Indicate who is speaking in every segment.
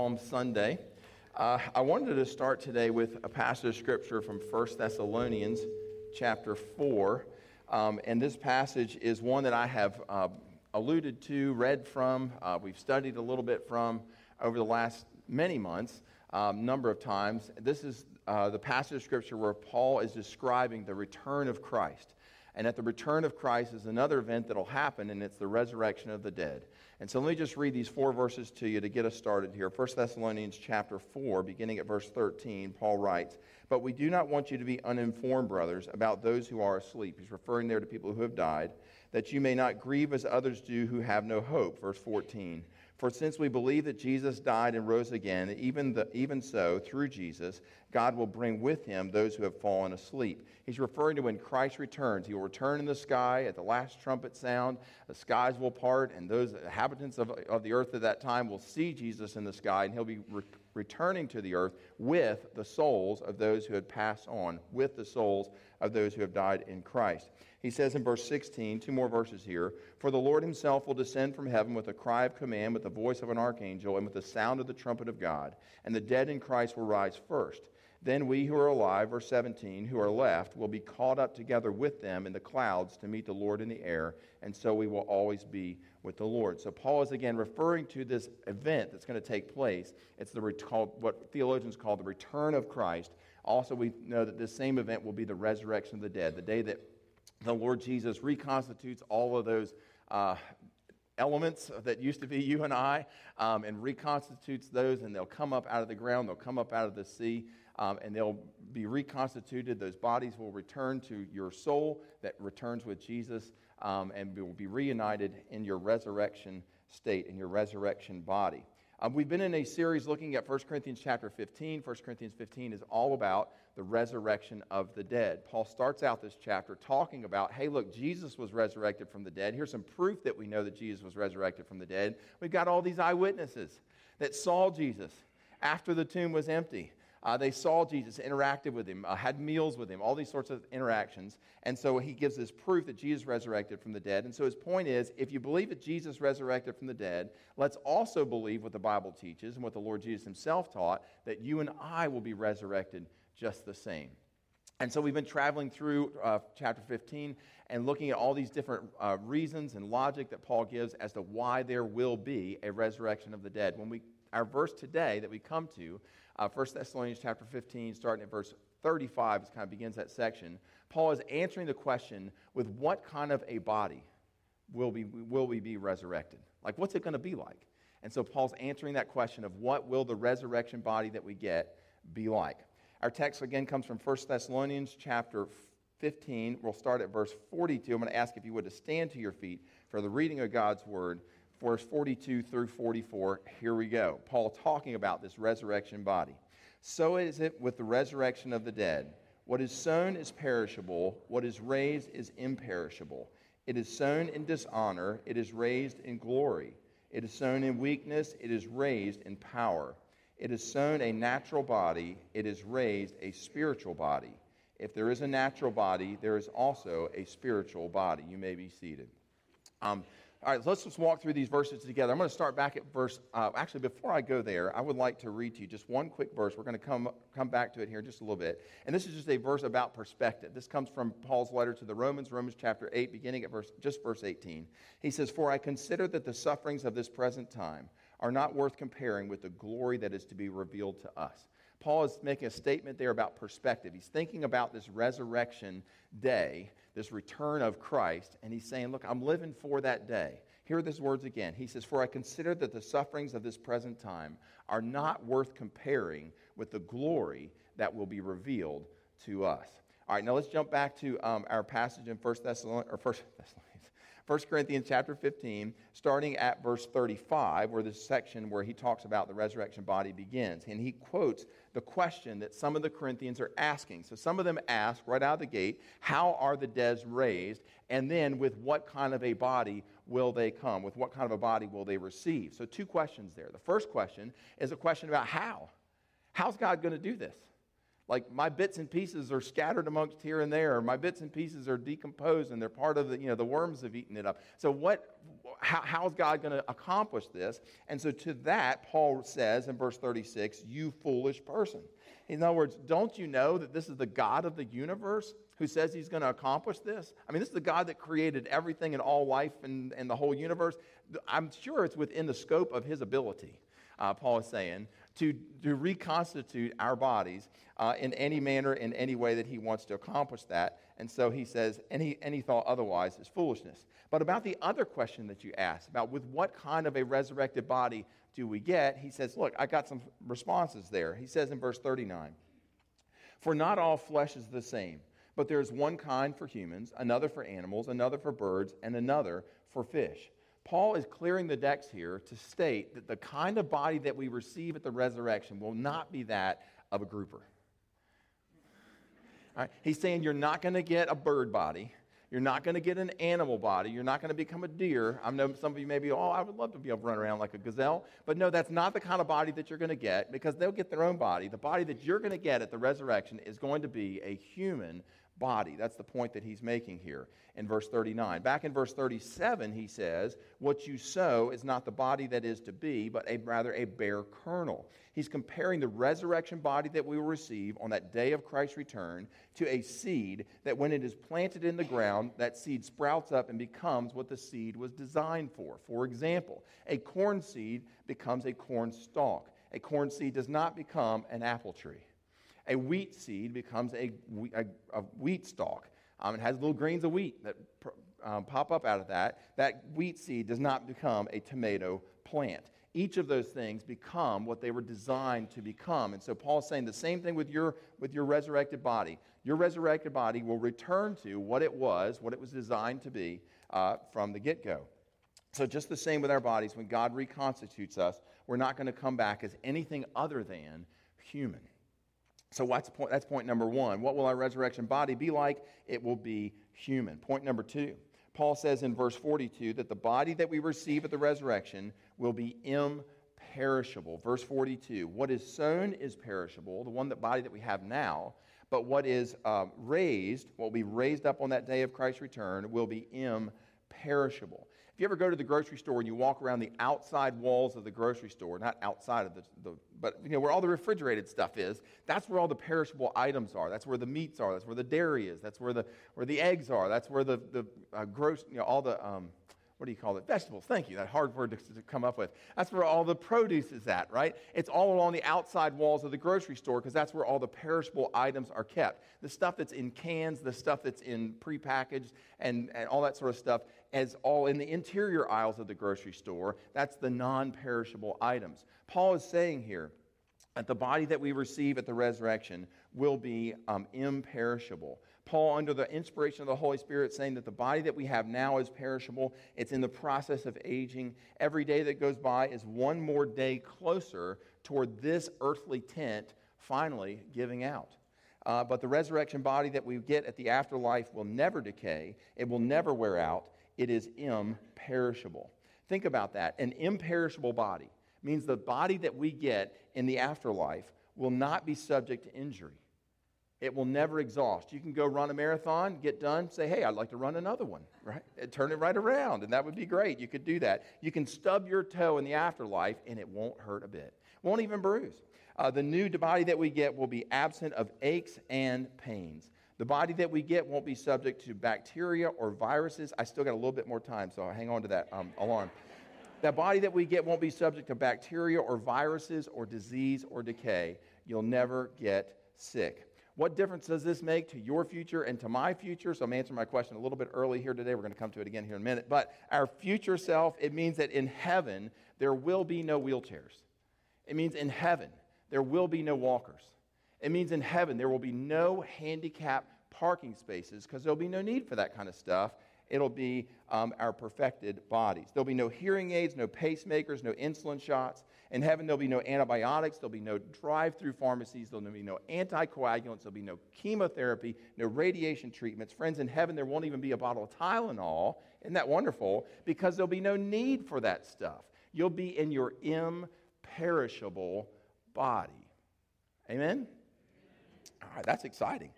Speaker 1: Palm Sunday. Uh, I wanted to start today with a passage of scripture from 1 Thessalonians chapter 4. Um, and this passage is one that I have uh, alluded to, read from, uh, we've studied a little bit from over the last many months, um, number of times. This is uh, the passage of scripture where Paul is describing the return of Christ. And at the return of Christ is another event that will happen, and it's the resurrection of the dead. And so let me just read these four verses to you to get us started here. 1 Thessalonians chapter 4, beginning at verse 13, Paul writes, But we do not want you to be uninformed, brothers, about those who are asleep. He's referring there to people who have died, that you may not grieve as others do who have no hope. Verse 14. For since we believe that Jesus died and rose again, even, the, even so, through Jesus, God will bring with him those who have fallen asleep. He's referring to when Christ returns. He will return in the sky at the last trumpet sound. The skies will part, and those inhabitants of, of the earth at that time will see Jesus in the sky, and he'll be re- returning to the earth with the souls of those who had passed on, with the souls of those who have died in Christ. He says in verse 16, two more verses here For the Lord himself will descend from heaven with a cry of command, with the voice of an archangel, and with the sound of the trumpet of God, and the dead in Christ will rise first. Then we who are alive, verse 17, who are left, will be caught up together with them in the clouds to meet the Lord in the air, and so we will always be with the Lord. So Paul is again referring to this event that's going to take place. It's the called, what theologians call the return of Christ. Also, we know that this same event will be the resurrection of the dead, the day that the Lord Jesus reconstitutes all of those uh, elements that used to be you and I um, and reconstitutes those, and they'll come up out of the ground, they'll come up out of the sea, um, and they'll be reconstituted. Those bodies will return to your soul that returns with Jesus um, and will be reunited in your resurrection state, in your resurrection body. Um, we've been in a series looking at 1 Corinthians chapter 15. 1 Corinthians 15 is all about the resurrection of the dead. Paul starts out this chapter talking about hey, look, Jesus was resurrected from the dead. Here's some proof that we know that Jesus was resurrected from the dead. We've got all these eyewitnesses that saw Jesus after the tomb was empty. Uh, they saw Jesus, interacted with him, uh, had meals with him, all these sorts of interactions. And so he gives this proof that Jesus resurrected from the dead. And so his point is if you believe that Jesus resurrected from the dead, let's also believe what the Bible teaches and what the Lord Jesus himself taught that you and I will be resurrected just the same. And so we've been traveling through uh, chapter 15 and looking at all these different uh, reasons and logic that Paul gives as to why there will be a resurrection of the dead. When we, our verse today that we come to uh, 1 Thessalonians chapter 15, starting at verse 35, it kind of begins that section. Paul is answering the question with what kind of a body will we, will we be resurrected? Like, what's it going to be like? And so Paul's answering that question of what will the resurrection body that we get be like? Our text again comes from 1 Thessalonians chapter 15. We'll start at verse 42. I'm going to ask if you would to stand to your feet for the reading of God's word verse 42 through 44. Here we go. Paul talking about this resurrection body. So is it with the resurrection of the dead. What is sown is perishable, what is raised is imperishable. It is sown in dishonor, it is raised in glory. It is sown in weakness, it is raised in power. It is sown a natural body, it is raised a spiritual body. If there is a natural body, there is also a spiritual body. You may be seated. Um, all right, let's just walk through these verses together. I'm going to start back at verse. Uh, actually, before I go there, I would like to read to you just one quick verse. We're going to come come back to it here in just a little bit. And this is just a verse about perspective. This comes from Paul's letter to the Romans, Romans chapter 8, beginning at verse just verse 18. He says, "For I consider that the sufferings of this present time are not worth comparing with the glory that is to be revealed to us." Paul is making a statement there about perspective. He's thinking about this resurrection day this return of Christ, and he's saying, Look, I'm living for that day. Hear these words again. He says, For I consider that the sufferings of this present time are not worth comparing with the glory that will be revealed to us. All right, now let's jump back to um, our passage in 1 Thessalonians, or 1 Thessalonians, 1 Corinthians chapter 15, starting at verse 35, where this section where he talks about the resurrection body begins. And he quotes the question that some of the Corinthians are asking. So some of them ask right out of the gate, How are the dead raised? And then, with what kind of a body will they come? With what kind of a body will they receive? So, two questions there. The first question is a question about how. How's God going to do this? Like my bits and pieces are scattered amongst here and there. My bits and pieces are decomposed and they're part of the, you know, the worms have eaten it up. So what, how, how's God going to accomplish this? And so to that, Paul says in verse 36, you foolish person. In other words, don't you know that this is the God of the universe who says he's going to accomplish this? I mean, this is the God that created everything and all life and, and the whole universe. I'm sure it's within the scope of his ability, uh, Paul is saying, to, to reconstitute our bodies uh, in any manner, in any way that he wants to accomplish that. And so he says, any, any thought otherwise is foolishness. But about the other question that you asked, about with what kind of a resurrected body do we get, he says, look, I got some responses there. He says in verse 39 For not all flesh is the same, but there is one kind for humans, another for animals, another for birds, and another for fish. Paul is clearing the decks here to state that the kind of body that we receive at the resurrection will not be that of a grouper. He's saying you're not going to get a bird body. You're not going to get an animal body. You're not going to become a deer. I know some of you may be, oh, I would love to be able to run around like a gazelle. But no, that's not the kind of body that you're going to get because they'll get their own body. The body that you're going to get at the resurrection is going to be a human body. That's the point that he's making here in verse 39. Back in verse 37, he says, What you sow is not the body that is to be, but a, rather a bare kernel. He's comparing the resurrection body that we will receive on that day of Christ's return to a seed that, when it is planted in the ground, that seed sprouts up and becomes what the seed was designed for. For example, a corn seed becomes a corn stalk. A corn seed does not become an apple tree a wheat seed becomes a, a, a wheat stalk. Um, it has little grains of wheat that um, pop up out of that. That wheat seed does not become a tomato plant. Each of those things become what they were designed to become. And so Paul's saying the same thing with your, with your resurrected body. Your resurrected body will return to what it was, what it was designed to be uh, from the get go. So, just the same with our bodies, when God reconstitutes us, we're not going to come back as anything other than human. So what's point, that's point number one. What will our resurrection body be like? It will be human. Point number two. Paul says in verse 42 that the body that we receive at the resurrection will be imperishable. Verse 42 What is sown is perishable, the one that body that we have now, but what is uh, raised, what will be raised up on that day of Christ's return, will be imperishable. If you ever go to the grocery store and you walk around the outside walls of the grocery store, not outside of the, the but you know where all the refrigerated stuff is, that's where all the perishable items are. That's where the meats are. That's where the dairy is. That's where the where the eggs are. That's where the the uh, gross, you know, all the um, what do you call it? Vegetables. Thank you. That hard word to, to, come up with. That's where all the produce is at, right? It's all along the outside walls of the grocery store because that's where all the perishable items are kept. The stuff that's in cans, the stuff that's in prepackaged, and, and all that sort of stuff is all in the interior aisles of the grocery store. That's the non perishable items. Paul is saying here that the body that we receive at the resurrection will be um, imperishable. Paul, under the inspiration of the Holy Spirit, saying that the body that we have now is perishable. It's in the process of aging. Every day that goes by is one more day closer toward this earthly tent finally giving out. Uh, but the resurrection body that we get at the afterlife will never decay, it will never wear out. It is imperishable. Think about that. An imperishable body means the body that we get in the afterlife will not be subject to injury. It will never exhaust. You can go run a marathon, get done, say, hey, I'd like to run another one, right? And turn it right around, and that would be great. You could do that. You can stub your toe in the afterlife, and it won't hurt a bit. Won't even bruise. Uh, the new body that we get will be absent of aches and pains. The body that we get won't be subject to bacteria or viruses. I still got a little bit more time, so hang on to that um, alarm. That body that we get won't be subject to bacteria or viruses or disease or decay. You'll never get sick. What difference does this make to your future and to my future? So I'm answering my question a little bit early here today. We're going to come to it again here in a minute. But our future self, it means that in heaven, there will be no wheelchairs. It means in heaven, there will be no walkers. It means in heaven, there will be no handicap parking spaces because there'll be no need for that kind of stuff it'll be um, our perfected bodies. There'll be no hearing aids, no pacemakers, no insulin shots. In heaven, there'll be no antibiotics, there'll be no drive through pharmacies, there'll be no anticoagulants, there'll be no chemotherapy, no radiation treatments. Friends, in heaven, there won't even be a bottle of Tylenol. Isn't that wonderful? Because there'll be no need for that stuff. You'll be in your imperishable body. Amen? That's exciting.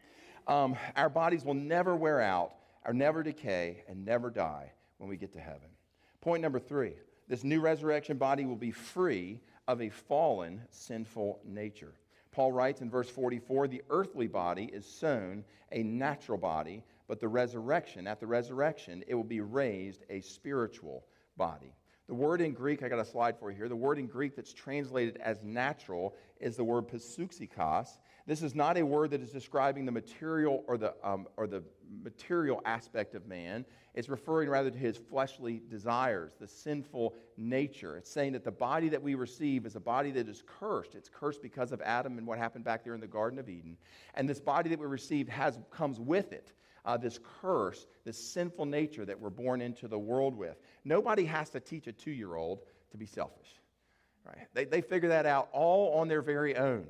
Speaker 1: Um, our bodies will never wear out, or never decay, and never die when we get to heaven. Point number three this new resurrection body will be free of a fallen, sinful nature. Paul writes in verse 44 the earthly body is sown a natural body, but the resurrection, at the resurrection, it will be raised a spiritual body. The word in Greek, I got a slide for you here. The word in Greek that's translated as natural is the word pasuksikos. This is not a word that is describing the material or the, um, or the material aspect of man. It's referring rather to his fleshly desires, the sinful nature. It's saying that the body that we receive is a body that is cursed. It's cursed because of Adam and what happened back there in the Garden of Eden. And this body that we receive has, comes with it. Uh, this curse, this sinful nature that we're born into the world with. Nobody has to teach a two year old to be selfish. Right? They, they figure that out all on their very own.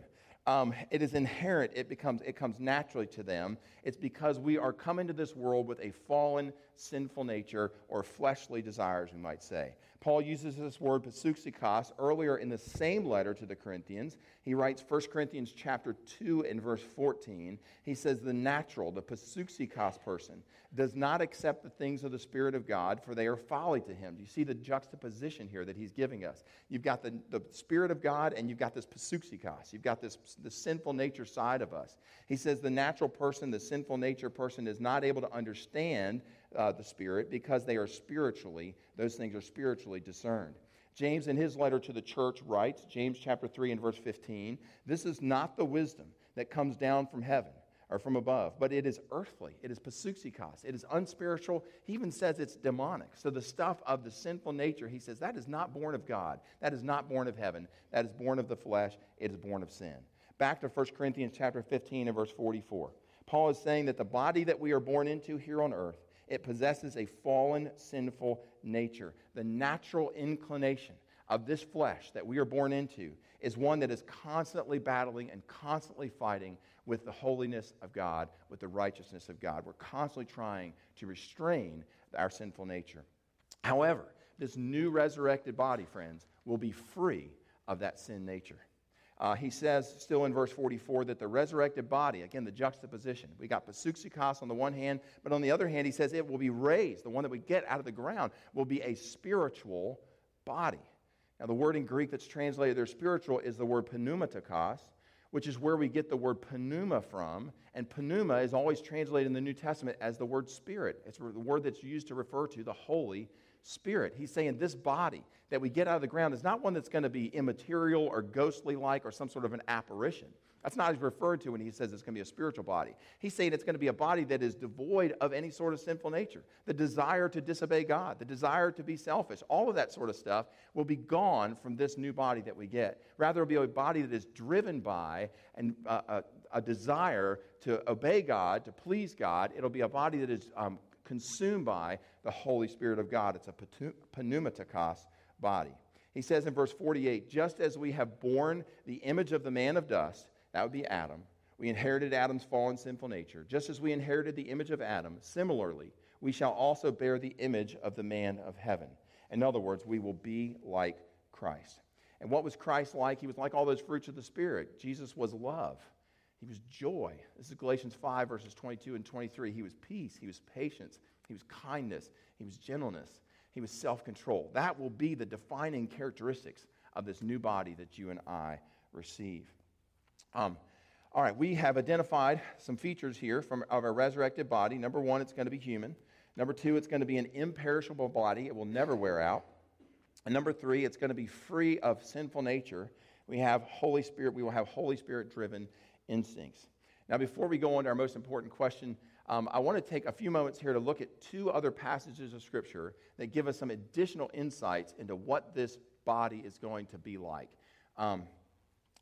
Speaker 1: Um, it is inherent, it, becomes, it comes naturally to them. It's because we are coming to this world with a fallen, sinful nature or fleshly desires, we might say. Paul uses this word pasuksikos earlier in the same letter to the Corinthians. He writes 1 Corinthians chapter 2 and verse 14. He says, The natural, the pasuksikos person, does not accept the things of the Spirit of God, for they are folly to him. Do you see the juxtaposition here that he's giving us? You've got the, the Spirit of God and you've got this pasuksikos. You've got this the sinful nature side of us. He says the natural person, the sinful nature person, is not able to understand uh, the Spirit because they are spiritually, those things are spiritually discerned. James, in his letter to the church, writes, James chapter 3 and verse 15, this is not the wisdom that comes down from heaven or from above, but it is earthly. It is pasuksikos. It is unspiritual. He even says it's demonic. So the stuff of the sinful nature, he says, that is not born of God. That is not born of heaven. That is born of the flesh. It is born of sin. Back to 1 Corinthians chapter 15 and verse 44. Paul is saying that the body that we are born into here on earth it possesses a fallen, sinful nature. The natural inclination of this flesh that we are born into is one that is constantly battling and constantly fighting with the holiness of God, with the righteousness of God. We're constantly trying to restrain our sinful nature. However, this new resurrected body, friends, will be free of that sin nature. Uh, he says, still in verse 44, that the resurrected body, again, the juxtaposition. We got pasuksikos on the one hand, but on the other hand, he says it will be raised. The one that we get out of the ground will be a spiritual body. Now, the word in Greek that's translated there spiritual is the word pneumatikos, which is where we get the word pneuma from. And pneuma is always translated in the New Testament as the word spirit. It's the word that's used to refer to the Holy Spirit. He's saying this body that we get out of the ground is not one that's going to be immaterial or ghostly like or some sort of an apparition. That's not he's referred to when he says it's going to be a spiritual body. He's saying it's going to be a body that is devoid of any sort of sinful nature. The desire to disobey God, the desire to be selfish, all of that sort of stuff will be gone from this new body that we get. Rather, it'll be a body that is driven by and uh, a, a, desire to obey God, to please God. It'll be a body that is um, consumed by the Holy Spirit of God. It's a pneumatikos body. He says in verse 48 just as we have borne the image of the man of dust, that would be Adam, we inherited Adam's fallen sinful nature. Just as we inherited the image of Adam, similarly, we shall also bear the image of the man of heaven. In other words, we will be like Christ. And what was Christ like? He was like all those fruits of the Spirit. Jesus was love. He was joy. This is Galatians 5, verses 22 and 23. He was peace. He was patience. He was kindness. He was gentleness. He was self control. That will be the defining characteristics of this new body that you and I receive. Um, all right, we have identified some features here from, of our resurrected body. Number one, it's going to be human. Number two, it's going to be an imperishable body, it will never wear out. And number three, it's going to be free of sinful nature. We have Holy Spirit, we will have Holy Spirit driven instincts. Now, before we go on to our most important question, um, I want to take a few moments here to look at two other passages of Scripture that give us some additional insights into what this body is going to be like. Um,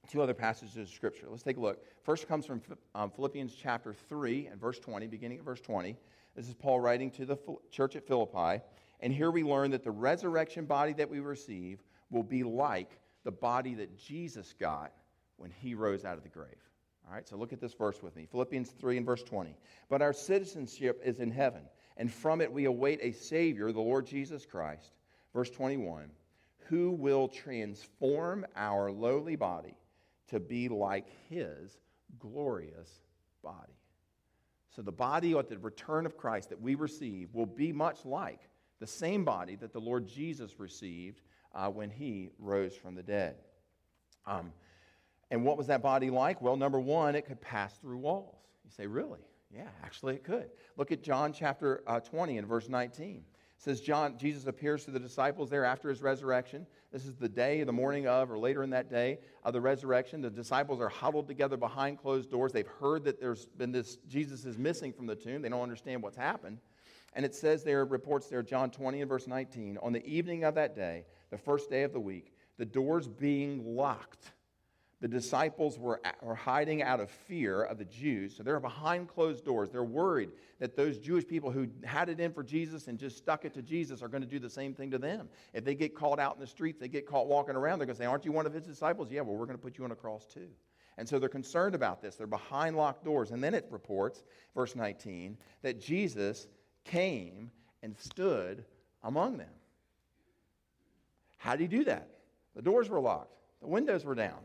Speaker 1: two other passages of Scripture. Let's take a look. First comes from um, Philippians chapter 3 and verse 20, beginning at verse 20. This is Paul writing to the church at Philippi. And here we learn that the resurrection body that we receive will be like the body that Jesus got when he rose out of the grave. All right, so look at this verse with me Philippians 3 and verse 20. But our citizenship is in heaven, and from it we await a Savior, the Lord Jesus Christ. Verse 21 Who will transform our lowly body to be like his glorious body. So the body at the return of Christ that we receive will be much like the same body that the Lord Jesus received uh, when he rose from the dead. Um, and what was that body like? Well, number one, it could pass through walls. You say, really? Yeah, actually, it could. Look at John chapter uh, 20 and verse 19 says John, Jesus appears to the disciples there after his resurrection. This is the day, the morning of, or later in that day of the resurrection. The disciples are huddled together behind closed doors. They've heard that there's been this, Jesus is missing from the tomb. They don't understand what's happened. And it says there, reports there, John 20 and verse 19, on the evening of that day, the first day of the week, the doors being locked the disciples were, were hiding out of fear of the Jews. So they're behind closed doors. They're worried that those Jewish people who had it in for Jesus and just stuck it to Jesus are going to do the same thing to them. If they get caught out in the streets, they get caught walking around, they're going to say, Aren't you one of his disciples? Yeah, well, we're going to put you on a cross too. And so they're concerned about this. They're behind locked doors. And then it reports, verse 19, that Jesus came and stood among them. How did he do that? The doors were locked, the windows were down.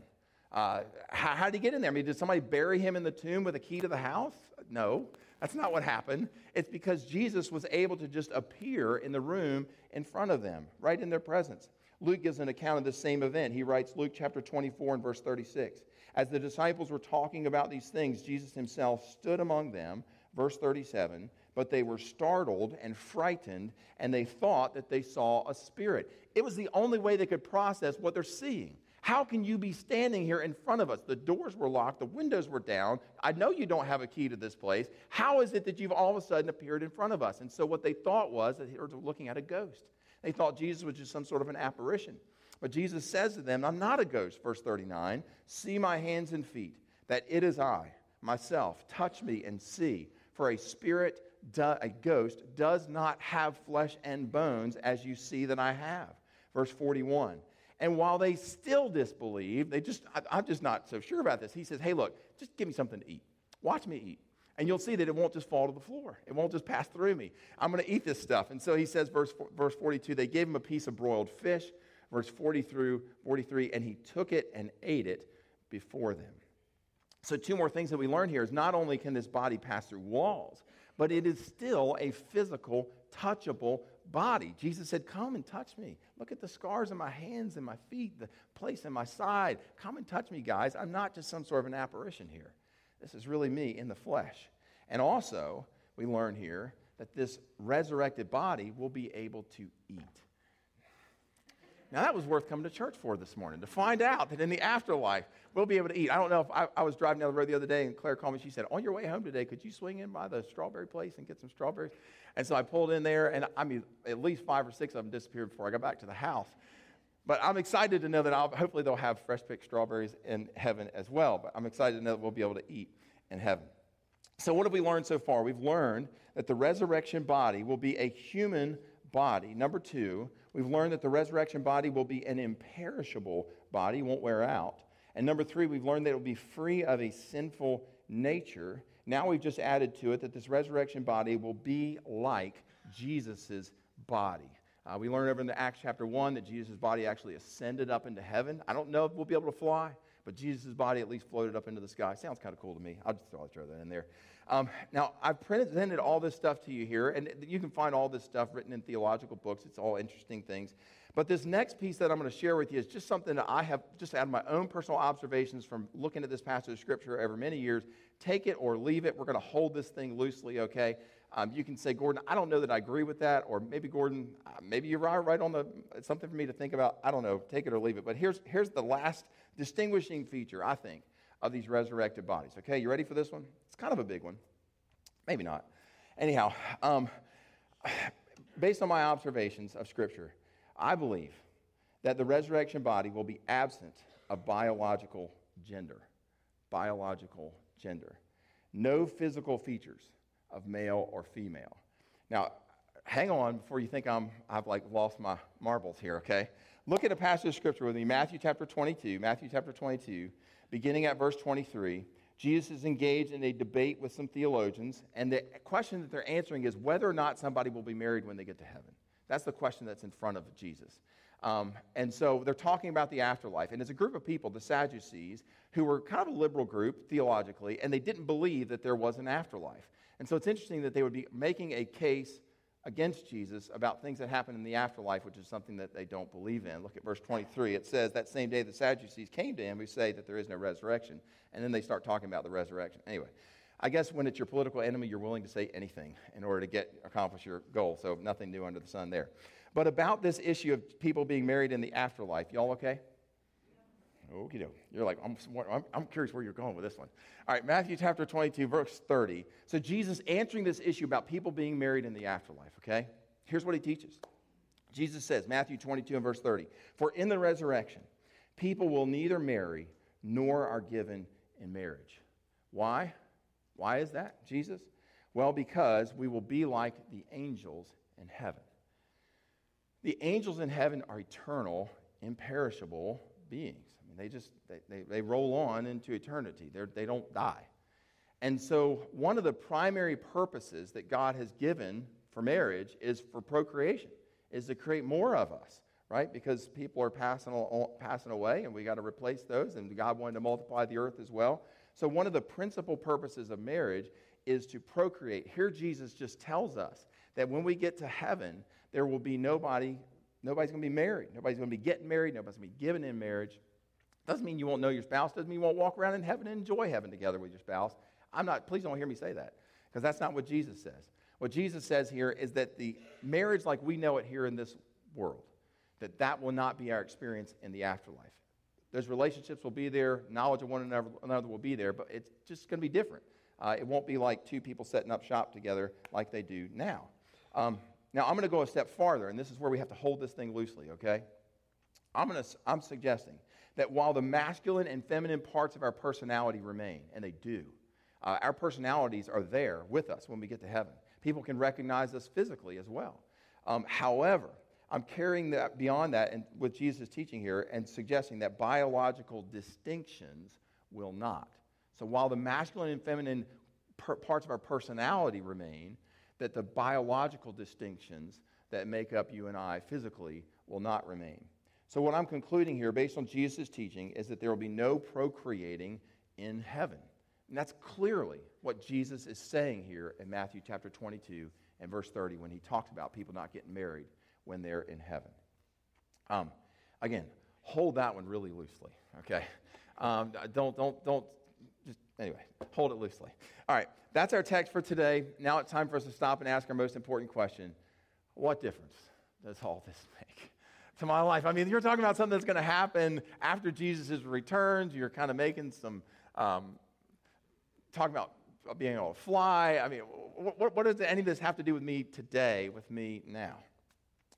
Speaker 1: Uh, how, how, did he get in there? I mean, did somebody bury him in the tomb with a key to the house? No, that's not what happened. It's because Jesus was able to just appear in the room in front of them, right in their presence. Luke gives an account of the same event. He writes, Luke chapter 24 and verse 36. As the disciples were talking about these things, Jesus himself stood among them, verse 37, but they were startled and frightened, and they thought that they saw a spirit. It was the only way they could process what they're seeing. How can you be standing here in front of us? The doors were locked, the windows were down. I know you don't have a key to this place. How is it that you've all of a sudden appeared in front of us? And so what they thought was that they were looking at a ghost. They thought Jesus was just some sort of an apparition. But Jesus says to them, I'm not a ghost, verse 39. See my hands and feet, that it is I, myself. Touch me and see. For a spirit, a ghost, does not have flesh and bones as you see that I have. Verse 41. And while they still disbelieve, they just, I, am just not so sure about this. He says, Hey, look, just give me something to eat. Watch me eat. And you'll see that it won't just fall to the floor. It won't just pass through me. I'm going to eat this stuff. And so he says, verse, verse 42, they gave him a piece of broiled fish. Verse 40 through 43, and he took it and ate it before them. So, two more things that we learn here is not only can this body pass through walls, but it is still a physical, touchable body. Jesus said, Come and touch me. Look at the scars on my hands and my feet, the place in my side. Come and touch me, guys. I'm not just some sort of an apparition here. This is really me in the flesh. And also, we learn here that this resurrected body will be able to eat. Now, that was worth coming to church for this morning, to find out that in the afterlife, we'll be able to eat. I don't know if I, I, was driving down the road the other day, and Claire called me. She said, On your way home today, could you swing in by the strawberry place and get some strawberries? And so I pulled in there, and I mean, at least five or six of them disappeared before I got back to the house. But I'm excited to know that I'll, hopefully they'll have fresh picked strawberries in heaven as well. But I'm excited to know that we'll be able to eat in heaven. So, what have we learned so far? We've learned that the resurrection body will be a human body. Number two, we've learned that the resurrection body will be an imperishable body, won't wear out. And number three, we've learned that it will be free of a sinful nature. Now we've just added to it that this resurrection body will be like Jesus' body. Uh, we learned over in the Acts chapter 1 that Jesus' body actually ascended up into heaven. I don't know if we'll be able to fly, but Jesus' body at least floated up into the sky. Sounds kind of cool to me. I'll just throw, that in there. Um, now, I've presented all this stuff to you here, and you can find all this stuff written in theological books. It's all interesting things. But this next piece that I'm going to share with you is just something that I have just out of my own personal observations from looking at this passage of Scripture over many years. Take it or leave it. We're going to hold this thing loosely, okay? Um, you can say, Gordon, I don't know that I agree with that, or maybe Gordon, uh, maybe you're right, right on the. It's something for me to think about. I don't know. Take it or leave it. But here's here's the last distinguishing feature I think of these resurrected bodies. Okay, you ready for this one? It's kind of a big one. Maybe not. Anyhow, um, based on my observations of Scripture, I believe that the resurrection body will be absent of biological gender. Biological gender. No physical features of male or female. Now, hang on before you think I'm, I've like lost my marbles here, okay? Look at a passage of scripture with me, Matthew chapter 22, Matthew chapter 22, beginning at verse 23. Jesus is engaged in a debate with some theologians, and the question that they're answering is whether or not somebody will be married when they get to heaven. That's the question that's in front of Jesus. Um, and so they're talking about the afterlife. And it's a group of people, the Sadducees, who were kind of a liberal group theologically, and they didn't believe that there was an afterlife. And so it's interesting that they would be making a case against Jesus about things that happen in the afterlife, which is something that they don't believe in. Look at verse 23. It says, That same day the Sadducees came to him who say that there is no resurrection. And then they start talking about the resurrection. Anyway, I guess when it's your political enemy, you're willing to say anything in order to get accomplish your goal. So nothing new under the sun there. But about this issue of people being married in the afterlife, y'all okay? Okie doke. You're like, I'm, I'm, I'm, curious where you're going with this one. All right, Matthew chapter 22, verse 30. So Jesus answering this issue about people being married in the afterlife, okay? Here's what he teaches. Jesus says, Matthew 22 and verse 30, For in the resurrection, people will neither marry nor are given in marriage. Why? Why is that, Jesus? Well, because we will be like the angels in heaven. The angels in heaven are eternal, imperishable beings. I mean, they just they, they, they roll on into eternity. They're, they don't die. And so one of the primary purposes that God has given for marriage is for procreation, is to create more of us, right? Because people are passing, passing away and we got to replace those, and God wanted to multiply the earth as well. So one of the principal purposes of marriage is to procreate. Here Jesus just tells us that when we get to heaven, there will be nobody, nobody's going to be married. Nobody's going to be getting married. Nobody's going to be given in marriage. Doesn't mean you won't know your spouse. Doesn't mean you won't walk around in heaven and enjoy heaven together with your spouse. I'm not, please don't hear me say that, because that's not what Jesus says. What Jesus says here is that the marriage like we know it here in this world, that that will not be our experience in the afterlife. Those relationships will be there, knowledge of one another, will be there, but it's just going to be different. Uh, it won't be like two people setting up shop together like they do now. Um, now, I'm going to go a step farther, and this is where we have to hold this thing loosely, okay? I'm, gonna, I'm suggesting that while the masculine and feminine parts of our personality remain, and they do, uh, our personalities are there with us when we get to heaven. People can recognize us physically as well. Um, however, I'm carrying that beyond that and with Jesus' teaching here and suggesting that biological distinctions will not. So while the masculine and feminine per- parts of our personality remain, that the biological distinctions that make up you and I physically will not remain. So, what I'm concluding here, based on Jesus' teaching, is that there will be no procreating in heaven. And that's clearly what Jesus is saying here in Matthew chapter 22 and verse 30 when he talks about people not getting married when they're in heaven. Um, again, hold that one really loosely, okay? Um, don't, don't, don't, just, anyway, hold it loosely. All right, that's our text for today. Now it's time for us to stop and ask our most important question What difference does all this make? To my life. I mean, you're talking about something that's going to happen after Jesus returns. You're kind of making some, um, talking about being able to fly. I mean, what, what does any of this have to do with me today, with me now?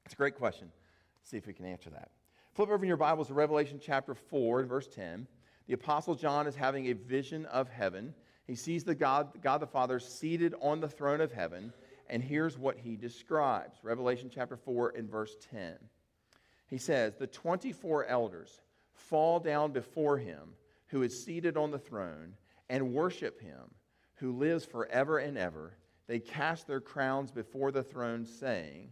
Speaker 1: It's a great question. Let's see if we can answer that. Flip over in your Bibles to Revelation chapter 4, verse 10. The Apostle John is having a vision of heaven. He sees the God, God the Father seated on the throne of heaven, and here's what he describes Revelation chapter 4 and verse 10. He says, The 24 elders fall down before him who is seated on the throne and worship him who lives forever and ever. They cast their crowns before the throne, saying,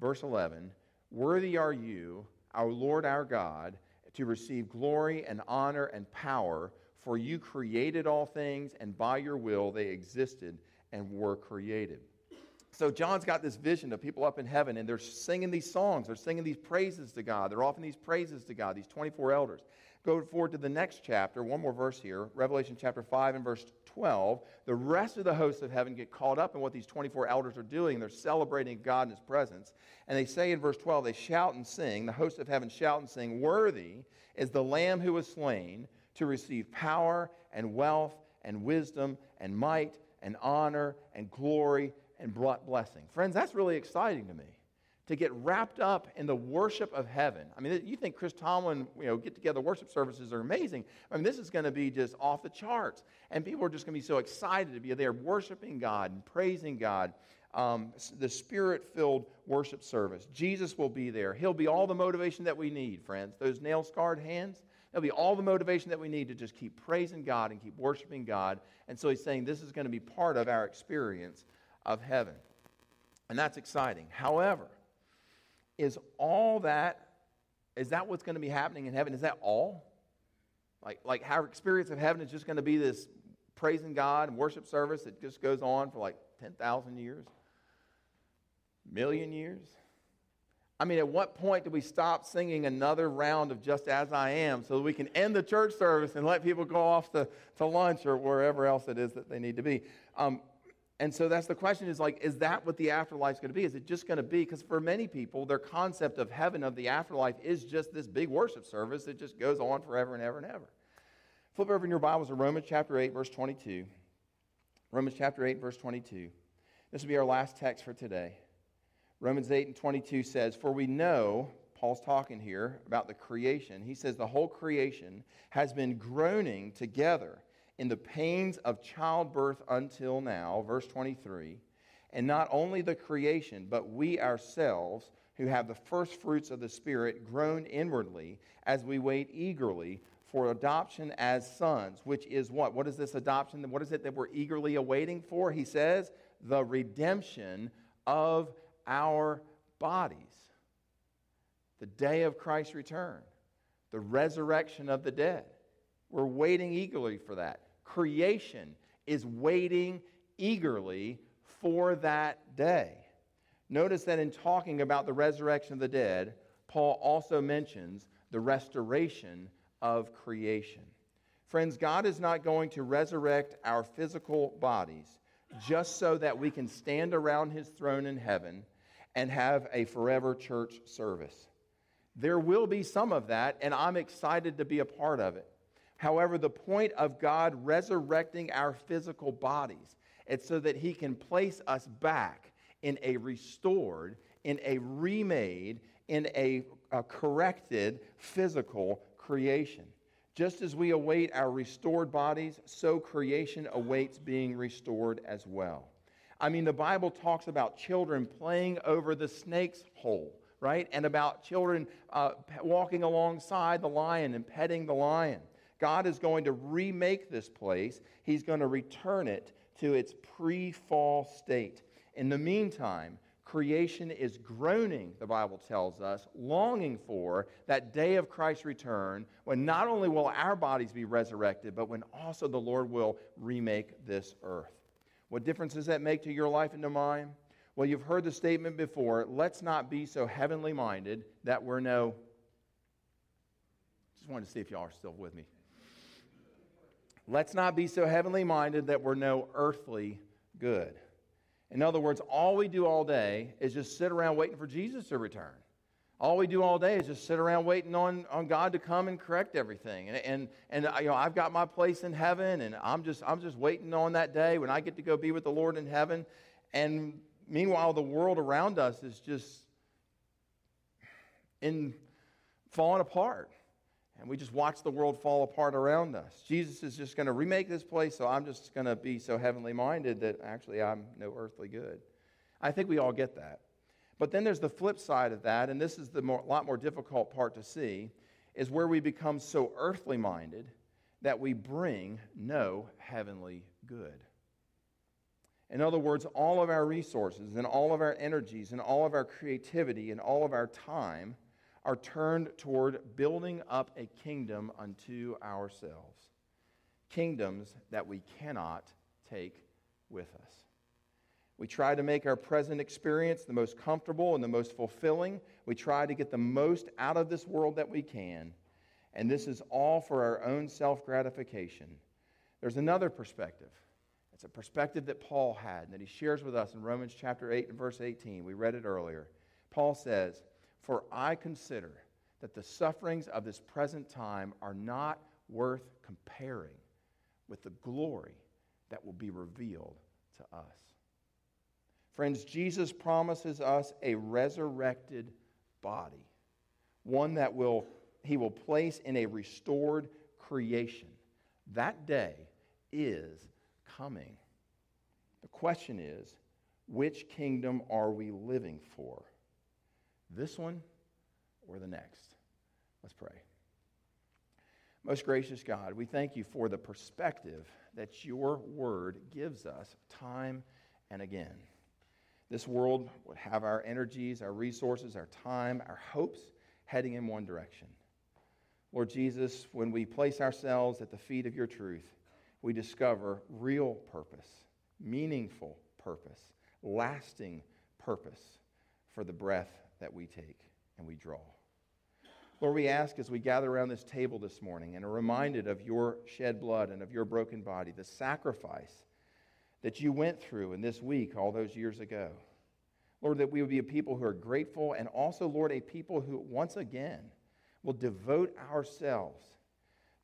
Speaker 1: Verse 11 Worthy are you, our Lord our God, to receive glory and honor and power, for you created all things, and by your will they existed and were created. So John's got this vision of people up in heaven, and they're singing these songs. They're singing these praises to God. They're offering these praises to God, these 24 elders. Go forward to the next chapter, one more verse here, Revelation chapter 5 and verse 12. The rest of the hosts of heaven get caught up in what these 24 elders are doing. They're celebrating God in His presence. And they say in verse 12, they shout and sing, the hosts of heaven shout and sing, Worthy is the Lamb who was slain to receive power and wealth and wisdom and might and honor and glory and blessing. Friends, that's really exciting to me to get wrapped up in the worship of heaven. I mean, you think Chris Tomlin, you know, get together worship services are amazing. I mean, this is going to be just off the charts. And people are just going to be so excited to be there worshiping God and praising God. Um, the spirit filled worship service. Jesus will be there. He'll be all the motivation that we need, friends. Those nail scarred hands, There'll be all the motivation that we need to just keep praising God and keep worshiping God. And so he's saying this is going to be part of our experience of heaven. And that's exciting. However, is all that is that what's going to be happening in heaven? Is that all? Like, like our experience of heaven is just going to be this praising God and worship service that just goes on for like 10,000 years? Million years? I mean, at what point do we stop singing another round of Just As I Am so that we can end the church service and let people go off to, to lunch or wherever else it is that they need to be? Um, and so that's the question is like, is that what the afterlife is going to be? Is it just going to be? Because for many people, their concept of heaven, of the afterlife, is just this big worship service that just goes on forever and ever and ever. Flip over in your Bibles to Romans chapter 8, verse 22. Romans chapter 8, verse 22. This will be our last text for today. Romans 8 and 22 says, For we know, Paul's talking here about the creation. He says, The whole creation has been groaning together in the pains of childbirth until now, verse 23. And not only the creation, but we ourselves, who have the first fruits of the Spirit, groan inwardly as we wait eagerly for adoption as sons, which is what? What is this adoption? What is it that we're eagerly awaiting for? He says, the redemption of our bodies. The day of Christ's return, the resurrection of the dead. We're waiting eagerly for that creation is waiting eagerly for that day. Notice that in talking about the resurrection of the dead, Paul also mentions the restoration of creation. Friends, God is not going to resurrect our physical bodies just so that we can stand around his throne in heaven and have a forever church service. There will be some of that, and I'm excited to be a part of it. However, the point of God resurrecting our physical bodies is so that He can place us back in a restored, in a remade, in a, a corrected physical creation. Just as we await our restored bodies, so creation awaits being restored as well. I mean, the Bible talks about children playing over the snake's hole, right? And about children uh, walking alongside the lion and petting the lion. God is going to remake this place, He's going to return it to its pre fall state. In the meantime, creation is groaning, the Bible tells us, longing for that day of Christ's return when not only will our bodies be resurrected, but when also the Lord will remake this earth. What difference does that make to your life and to mine? Well, you've heard the statement before let's not be so heavenly minded that we're no. Just wanted to see if y'all are still with me. Let's not be so heavenly minded that we're no earthly good. In other words, all we do all day is just sit around waiting for Jesus to return. All we do all day is just sit around waiting on, on God to come and correct everything. And, and, and uh, you know, I've got my place in heaven, and I'm just, I'm just waiting on that day when I get to go be with the Lord in heaven. And meanwhile, the world around us is just in falling apart. And we just watch the world fall apart around us. Jesus is just going to remake this place, so I'm just going to be so heavenly minded that actually I'm no earthly good. I think we all get that. But then there's the flip side of that, and this is the more, lot more difficult part to see, is where we become so earthly minded that we bring no heavenly good. In other words, all of our resources and all of our energies and all of our creativity and all of our time are turned toward building up a kingdom unto ourselves. Kingdoms that we cannot take with us. We try to make our present experience the most comfortable and the most fulfilling. We try to get the most out of this world that we can. And this is all for our own self gratification. There's another perspective. It's a perspective that Paul had and that he shares with us in Romans chapter 8 and verse 18. We read it earlier. Paul says, for I consider that the sufferings of this present time are not worth comparing with the glory that will be revealed to us. Friends, Jesus promises us a resurrected body, one that will he will place in a restored creation. That day is coming. The question is, which kingdom are we living for? This one or the next? Let's pray. Most gracious God, we thank you for the perspective that your word gives us time and again. This world would have our energies, our resources, our time, our hopes, heading in one direction. Lord Jesus, when we place ourselves at the feet of your truth, we discover real purpose, meaningful purpose, lasting purpose for the breath that we take and we draw. Lord, we ask as we gather around this table this morning and are reminded of your shed blood and of your broken body, the sacrifice that you went through in this week all those years ago. Lord, that we would be a people who are grateful and also, Lord, a people who once again will devote ourselves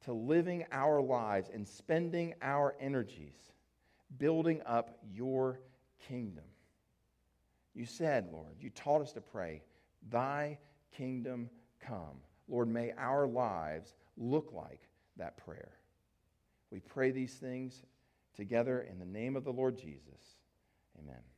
Speaker 1: to living our lives and spending our energies building up your kingdom. You said, Lord, you taught us to pray, Thy kingdom come. Lord, may our lives look like that prayer. We pray these things together in the name of the Lord Jesus. Amen.